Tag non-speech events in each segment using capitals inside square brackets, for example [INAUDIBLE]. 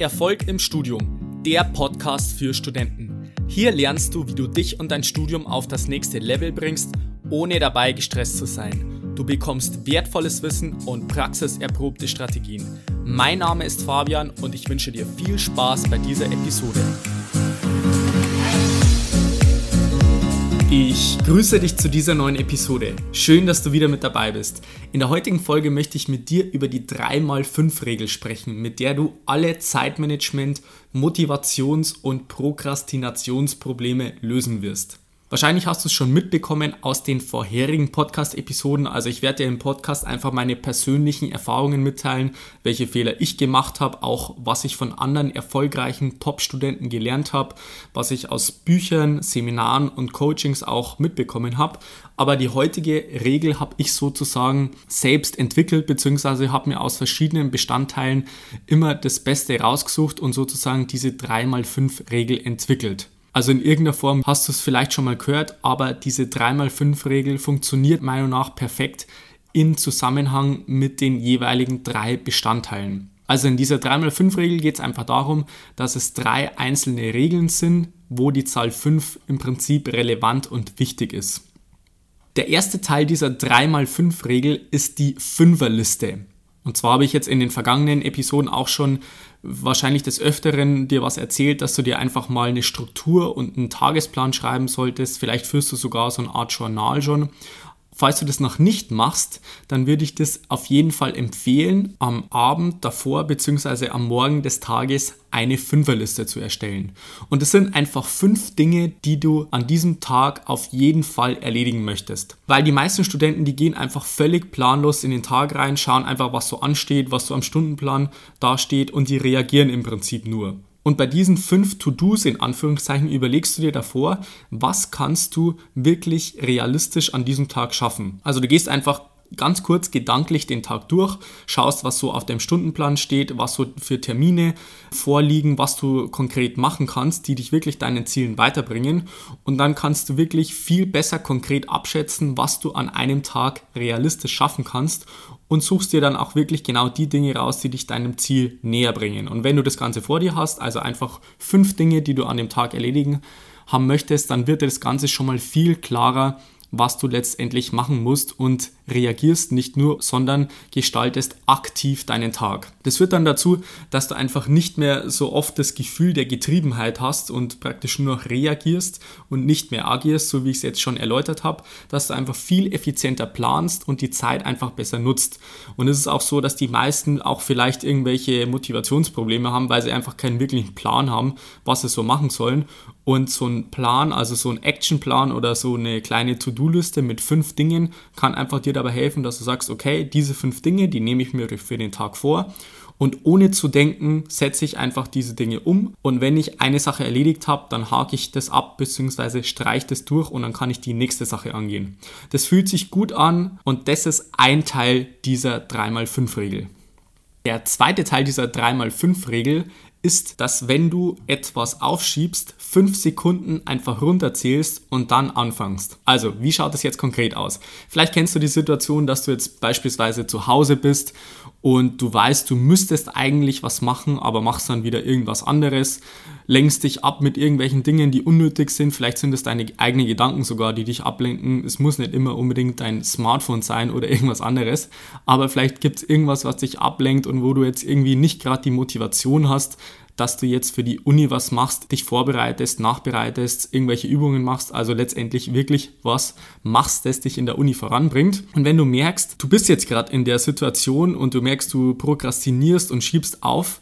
Erfolg im Studium, der Podcast für Studenten. Hier lernst du, wie du dich und dein Studium auf das nächste Level bringst, ohne dabei gestresst zu sein. Du bekommst wertvolles Wissen und praxiserprobte Strategien. Mein Name ist Fabian und ich wünsche dir viel Spaß bei dieser Episode. Ich grüße dich zu dieser neuen Episode. Schön, dass du wieder mit dabei bist. In der heutigen Folge möchte ich mit dir über die 3x5-Regel sprechen, mit der du alle Zeitmanagement, Motivations- und Prokrastinationsprobleme lösen wirst. Wahrscheinlich hast du es schon mitbekommen aus den vorherigen Podcast-Episoden. Also ich werde dir im Podcast einfach meine persönlichen Erfahrungen mitteilen, welche Fehler ich gemacht habe, auch was ich von anderen erfolgreichen Top-Studenten gelernt habe, was ich aus Büchern, Seminaren und Coachings auch mitbekommen habe. Aber die heutige Regel habe ich sozusagen selbst entwickelt, beziehungsweise habe mir aus verschiedenen Bestandteilen immer das Beste rausgesucht und sozusagen diese 3x5-Regel entwickelt. Also in irgendeiner Form hast du es vielleicht schon mal gehört, aber diese 3x5-Regel funktioniert meiner Meinung nach perfekt in Zusammenhang mit den jeweiligen drei Bestandteilen. Also in dieser 3x5-Regel geht es einfach darum, dass es drei einzelne Regeln sind, wo die Zahl 5 im Prinzip relevant und wichtig ist. Der erste Teil dieser 3x5-Regel ist die Fünferliste. Und zwar habe ich jetzt in den vergangenen Episoden auch schon wahrscheinlich des Öfteren dir was erzählt, dass du dir einfach mal eine Struktur und einen Tagesplan schreiben solltest. Vielleicht führst du sogar so eine Art Journal schon. Falls du das noch nicht machst, dann würde ich das auf jeden Fall empfehlen, am Abend davor bzw. am Morgen des Tages eine Fünferliste zu erstellen. Und das sind einfach fünf Dinge, die du an diesem Tag auf jeden Fall erledigen möchtest. Weil die meisten Studenten, die gehen einfach völlig planlos in den Tag rein, schauen einfach, was so ansteht, was so am Stundenplan dasteht und die reagieren im Prinzip nur. Und bei diesen fünf To-Dos in Anführungszeichen überlegst du dir davor, was kannst du wirklich realistisch an diesem Tag schaffen. Also du gehst einfach ganz kurz gedanklich den Tag durch, schaust, was so auf dem Stundenplan steht, was so für Termine vorliegen, was du konkret machen kannst, die dich wirklich deinen Zielen weiterbringen. Und dann kannst du wirklich viel besser konkret abschätzen, was du an einem Tag realistisch schaffen kannst und suchst dir dann auch wirklich genau die Dinge raus, die dich deinem Ziel näher bringen. Und wenn du das Ganze vor dir hast, also einfach fünf Dinge, die du an dem Tag erledigen haben möchtest, dann wird dir das Ganze schon mal viel klarer, was du letztendlich machen musst und reagierst nicht nur, sondern gestaltest aktiv deinen Tag. Das führt dann dazu, dass du einfach nicht mehr so oft das Gefühl der Getriebenheit hast und praktisch nur noch reagierst und nicht mehr agierst, so wie ich es jetzt schon erläutert habe, dass du einfach viel effizienter planst und die Zeit einfach besser nutzt. Und es ist auch so, dass die meisten auch vielleicht irgendwelche Motivationsprobleme haben, weil sie einfach keinen wirklichen Plan haben, was sie so machen sollen. Und so ein Plan, also so ein Actionplan oder so eine kleine To-Do-Liste mit fünf Dingen kann einfach dir dabei helfen, dass du sagst, okay, diese fünf Dinge, die nehme ich mir für den Tag vor und ohne zu denken setze ich einfach diese Dinge um und wenn ich eine Sache erledigt habe, dann hake ich das ab bzw. streiche das durch und dann kann ich die nächste Sache angehen. Das fühlt sich gut an und das ist ein Teil dieser 3x5-Regel. Der zweite Teil dieser 3x5-Regel ist, dass wenn du etwas aufschiebst, fünf Sekunden einfach runterzählst und dann anfängst. Also, wie schaut das jetzt konkret aus? Vielleicht kennst du die Situation, dass du jetzt beispielsweise zu Hause bist und du weißt, du müsstest eigentlich was machen, aber machst dann wieder irgendwas anderes, lenkst dich ab mit irgendwelchen Dingen, die unnötig sind. Vielleicht sind es deine eigenen Gedanken sogar, die dich ablenken. Es muss nicht immer unbedingt dein Smartphone sein oder [LAUGHS] irgendwas anderes, aber vielleicht gibt es irgendwas, was dich ablenkt und wo du jetzt irgendwie nicht gerade die Motivation hast, dass du jetzt für die Uni was machst, dich vorbereitest, nachbereitest, irgendwelche Übungen machst, also letztendlich wirklich was machst, das dich in der Uni voranbringt. Und wenn du merkst, du bist jetzt gerade in der Situation und du merkst, du prokrastinierst und schiebst auf,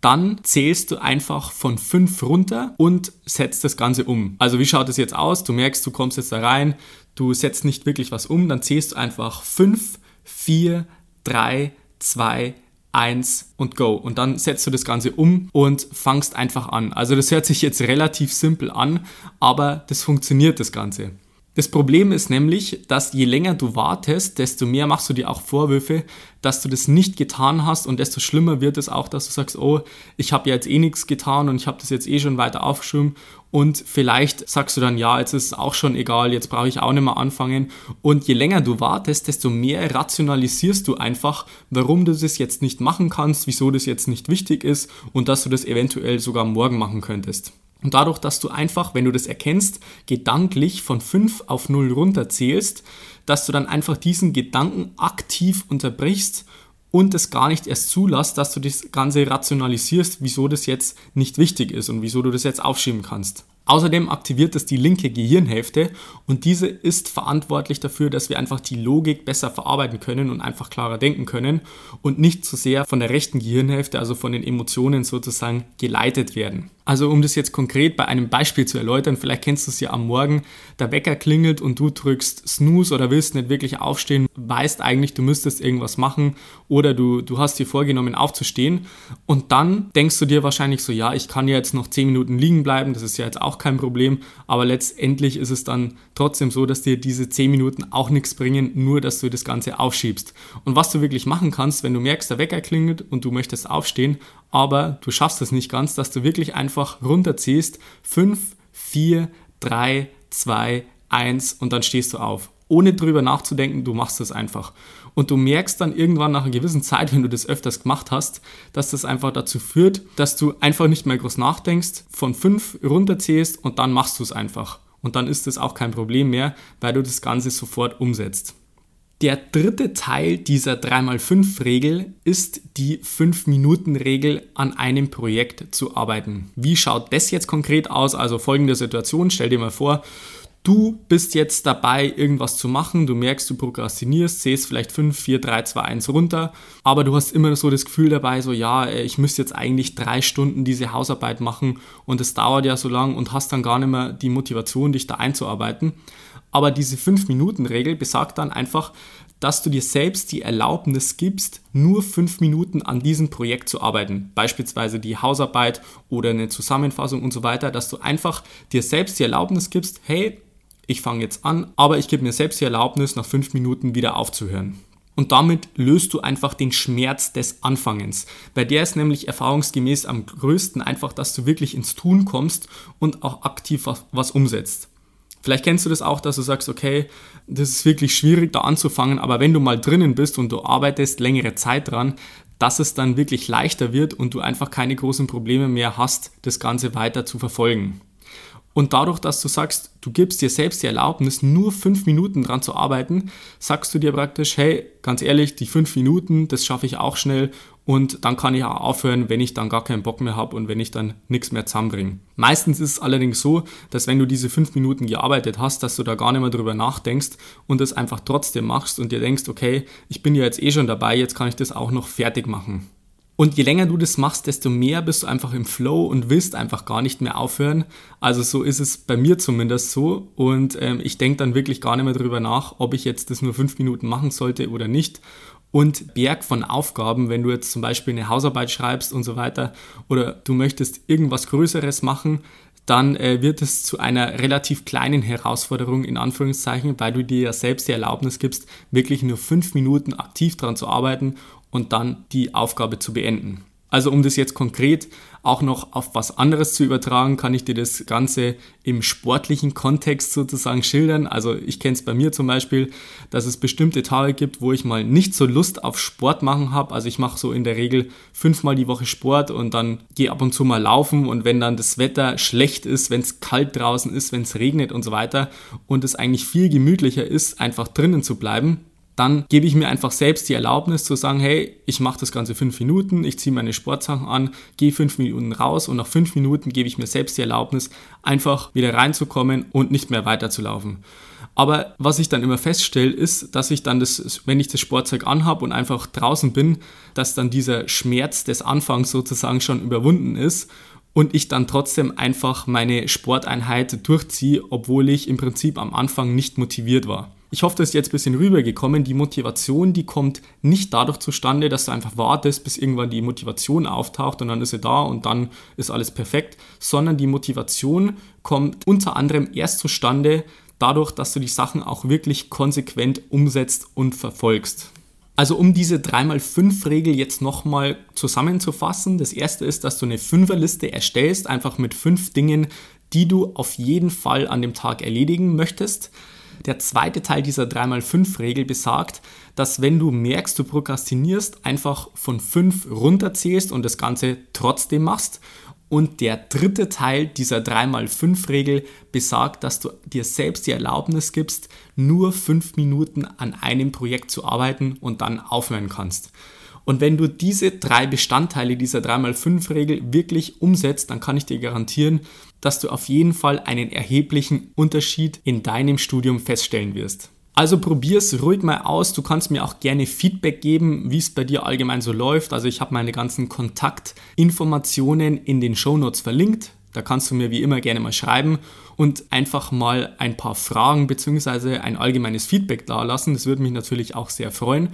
dann zählst du einfach von 5 runter und setzt das Ganze um. Also wie schaut es jetzt aus? Du merkst, du kommst jetzt da rein, du setzt nicht wirklich was um, dann zählst du einfach 5, 4, 3, 2, 1 und go. Und dann setzt du das Ganze um und fangst einfach an. Also das hört sich jetzt relativ simpel an, aber das funktioniert das Ganze. Das Problem ist nämlich, dass je länger du wartest, desto mehr machst du dir auch Vorwürfe, dass du das nicht getan hast und desto schlimmer wird es auch, dass du sagst, oh, ich habe ja jetzt eh nichts getan und ich habe das jetzt eh schon weiter aufgeschrieben und vielleicht sagst du dann, ja, jetzt ist es auch schon egal, jetzt brauche ich auch nicht mehr anfangen und je länger du wartest, desto mehr rationalisierst du einfach, warum du das jetzt nicht machen kannst, wieso das jetzt nicht wichtig ist und dass du das eventuell sogar morgen machen könntest. Und dadurch, dass du einfach, wenn du das erkennst, gedanklich von 5 auf 0 runterzählst, dass du dann einfach diesen Gedanken aktiv unterbrichst und es gar nicht erst zulässt, dass du das Ganze rationalisierst, wieso das jetzt nicht wichtig ist und wieso du das jetzt aufschieben kannst. Außerdem aktiviert es die linke Gehirnhälfte und diese ist verantwortlich dafür, dass wir einfach die Logik besser verarbeiten können und einfach klarer denken können und nicht zu so sehr von der rechten Gehirnhälfte, also von den Emotionen sozusagen geleitet werden. Also um das jetzt konkret bei einem Beispiel zu erläutern, vielleicht kennst du es ja am Morgen, der Wecker klingelt und du drückst Snooze oder willst nicht wirklich aufstehen, weißt eigentlich, du müsstest irgendwas machen oder du, du hast dir vorgenommen aufzustehen und dann denkst du dir wahrscheinlich so, ja, ich kann ja jetzt noch 10 Minuten liegen bleiben, das ist ja jetzt auch kein Problem, aber letztendlich ist es dann trotzdem so, dass dir diese 10 Minuten auch nichts bringen, nur dass du das Ganze aufschiebst. Und was du wirklich machen kannst, wenn du merkst, der Wecker klingelt und du möchtest aufstehen, aber du schaffst es nicht ganz, dass du wirklich einfach runterziehst. 5, 4, 3, 2, 1 und dann stehst du auf. Ohne drüber nachzudenken, du machst es einfach. Und du merkst dann irgendwann nach einer gewissen Zeit, wenn du das öfters gemacht hast, dass das einfach dazu führt, dass du einfach nicht mehr groß nachdenkst, von 5 runterzählst und dann machst du es einfach. Und dann ist es auch kein Problem mehr, weil du das Ganze sofort umsetzt. Der dritte Teil dieser 3x5-Regel ist die 5-Minuten-Regel an einem Projekt zu arbeiten. Wie schaut das jetzt konkret aus? Also folgende Situation, stell dir mal vor, du bist jetzt dabei, irgendwas zu machen, du merkst, du prokrastinierst, sehst vielleicht 5, 4, 3, 2, 1 runter, aber du hast immer so das Gefühl dabei, so ja, äh, ich müsste jetzt eigentlich drei Stunden diese Hausarbeit machen und es dauert ja so lang und hast dann gar nicht mehr die Motivation, dich da einzuarbeiten. Aber diese 5-Minuten-Regel besagt dann einfach, dass du dir selbst die Erlaubnis gibst, nur 5 Minuten an diesem Projekt zu arbeiten. Beispielsweise die Hausarbeit oder eine Zusammenfassung und so weiter, dass du einfach dir selbst die Erlaubnis gibst, hey, ich fange jetzt an, aber ich gebe mir selbst die Erlaubnis, nach 5 Minuten wieder aufzuhören. Und damit löst du einfach den Schmerz des Anfangens. Bei der ist nämlich erfahrungsgemäß am größten einfach, dass du wirklich ins Tun kommst und auch aktiv was, was umsetzt. Vielleicht kennst du das auch, dass du sagst, okay, das ist wirklich schwierig da anzufangen, aber wenn du mal drinnen bist und du arbeitest längere Zeit dran, dass es dann wirklich leichter wird und du einfach keine großen Probleme mehr hast, das Ganze weiter zu verfolgen. Und dadurch, dass du sagst, du gibst dir selbst die Erlaubnis, nur fünf Minuten dran zu arbeiten, sagst du dir praktisch, hey, ganz ehrlich, die fünf Minuten, das schaffe ich auch schnell und dann kann ich auch aufhören, wenn ich dann gar keinen Bock mehr habe und wenn ich dann nichts mehr zusammenbringe. Meistens ist es allerdings so, dass wenn du diese fünf Minuten gearbeitet hast, dass du da gar nicht mehr drüber nachdenkst und das einfach trotzdem machst und dir denkst, okay, ich bin ja jetzt eh schon dabei, jetzt kann ich das auch noch fertig machen. Und je länger du das machst, desto mehr bist du einfach im Flow und willst einfach gar nicht mehr aufhören. Also so ist es bei mir zumindest so. Und ähm, ich denke dann wirklich gar nicht mehr darüber nach, ob ich jetzt das nur fünf Minuten machen sollte oder nicht. Und Berg von Aufgaben, wenn du jetzt zum Beispiel eine Hausarbeit schreibst und so weiter, oder du möchtest irgendwas Größeres machen, dann äh, wird es zu einer relativ kleinen Herausforderung in Anführungszeichen, weil du dir ja selbst die Erlaubnis gibst, wirklich nur fünf Minuten aktiv daran zu arbeiten und dann die Aufgabe zu beenden. Also um das jetzt konkret auch noch auf was anderes zu übertragen, kann ich dir das Ganze im sportlichen Kontext sozusagen schildern. Also ich kenne es bei mir zum Beispiel, dass es bestimmte Tage gibt, wo ich mal nicht so Lust auf Sport machen habe. Also ich mache so in der Regel fünfmal die Woche Sport und dann gehe ab und zu mal laufen und wenn dann das Wetter schlecht ist, wenn es kalt draußen ist, wenn es regnet und so weiter und es eigentlich viel gemütlicher ist, einfach drinnen zu bleiben, dann gebe ich mir einfach selbst die Erlaubnis zu sagen, hey, ich mache das Ganze fünf Minuten, ich ziehe meine Sportsachen an, gehe fünf Minuten raus und nach fünf Minuten gebe ich mir selbst die Erlaubnis, einfach wieder reinzukommen und nicht mehr weiterzulaufen. Aber was ich dann immer feststelle, ist, dass ich dann das, wenn ich das Sportzeug anhabe und einfach draußen bin, dass dann dieser Schmerz des Anfangs sozusagen schon überwunden ist und ich dann trotzdem einfach meine Sporteinheit durchziehe, obwohl ich im Prinzip am Anfang nicht motiviert war. Ich hoffe, das ist jetzt ein bisschen rübergekommen. Die Motivation, die kommt nicht dadurch zustande, dass du einfach wartest, bis irgendwann die Motivation auftaucht und dann ist sie da und dann ist alles perfekt, sondern die Motivation kommt unter anderem erst zustande, dadurch, dass du die Sachen auch wirklich konsequent umsetzt und verfolgst. Also um diese 3x5-Regel jetzt nochmal zusammenzufassen, das erste ist, dass du eine Fünferliste erstellst, einfach mit fünf Dingen, die du auf jeden Fall an dem Tag erledigen möchtest. Der zweite Teil dieser 3x5-Regel besagt, dass wenn du merkst, du prokrastinierst, einfach von 5 runterzählst und das Ganze trotzdem machst. Und der dritte Teil dieser 3x5-Regel besagt, dass du dir selbst die Erlaubnis gibst, nur 5 Minuten an einem Projekt zu arbeiten und dann aufhören kannst. Und wenn du diese drei Bestandteile dieser 3x5-Regel wirklich umsetzt, dann kann ich dir garantieren, dass du auf jeden Fall einen erheblichen Unterschied in deinem Studium feststellen wirst. Also probier es ruhig mal aus. Du kannst mir auch gerne Feedback geben, wie es bei dir allgemein so läuft. Also ich habe meine ganzen Kontaktinformationen in den Shownotes verlinkt. Da kannst du mir wie immer gerne mal schreiben und einfach mal ein paar Fragen bzw. ein allgemeines Feedback da lassen. Das würde mich natürlich auch sehr freuen.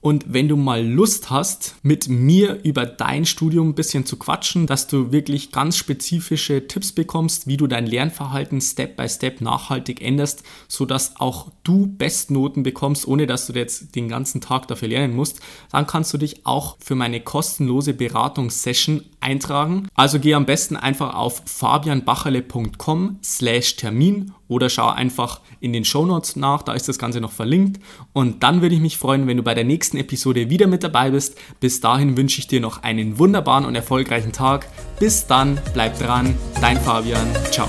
Und wenn du mal Lust hast, mit mir über dein Studium ein bisschen zu quatschen, dass du wirklich ganz spezifische Tipps bekommst, wie du dein Lernverhalten Step by Step nachhaltig änderst, sodass auch du Bestnoten bekommst, ohne dass du jetzt den ganzen Tag dafür lernen musst, dann kannst du dich auch für meine kostenlose Beratungssession eintragen. Also geh am besten einfach auf fabianbacherle.com slash Termin oder schau einfach in den Shownotes nach, da ist das Ganze noch verlinkt. Und dann würde ich mich freuen, wenn du bei der nächsten Episode wieder mit dabei bist. Bis dahin wünsche ich dir noch einen wunderbaren und erfolgreichen Tag. Bis dann, bleib dran, dein Fabian, ciao.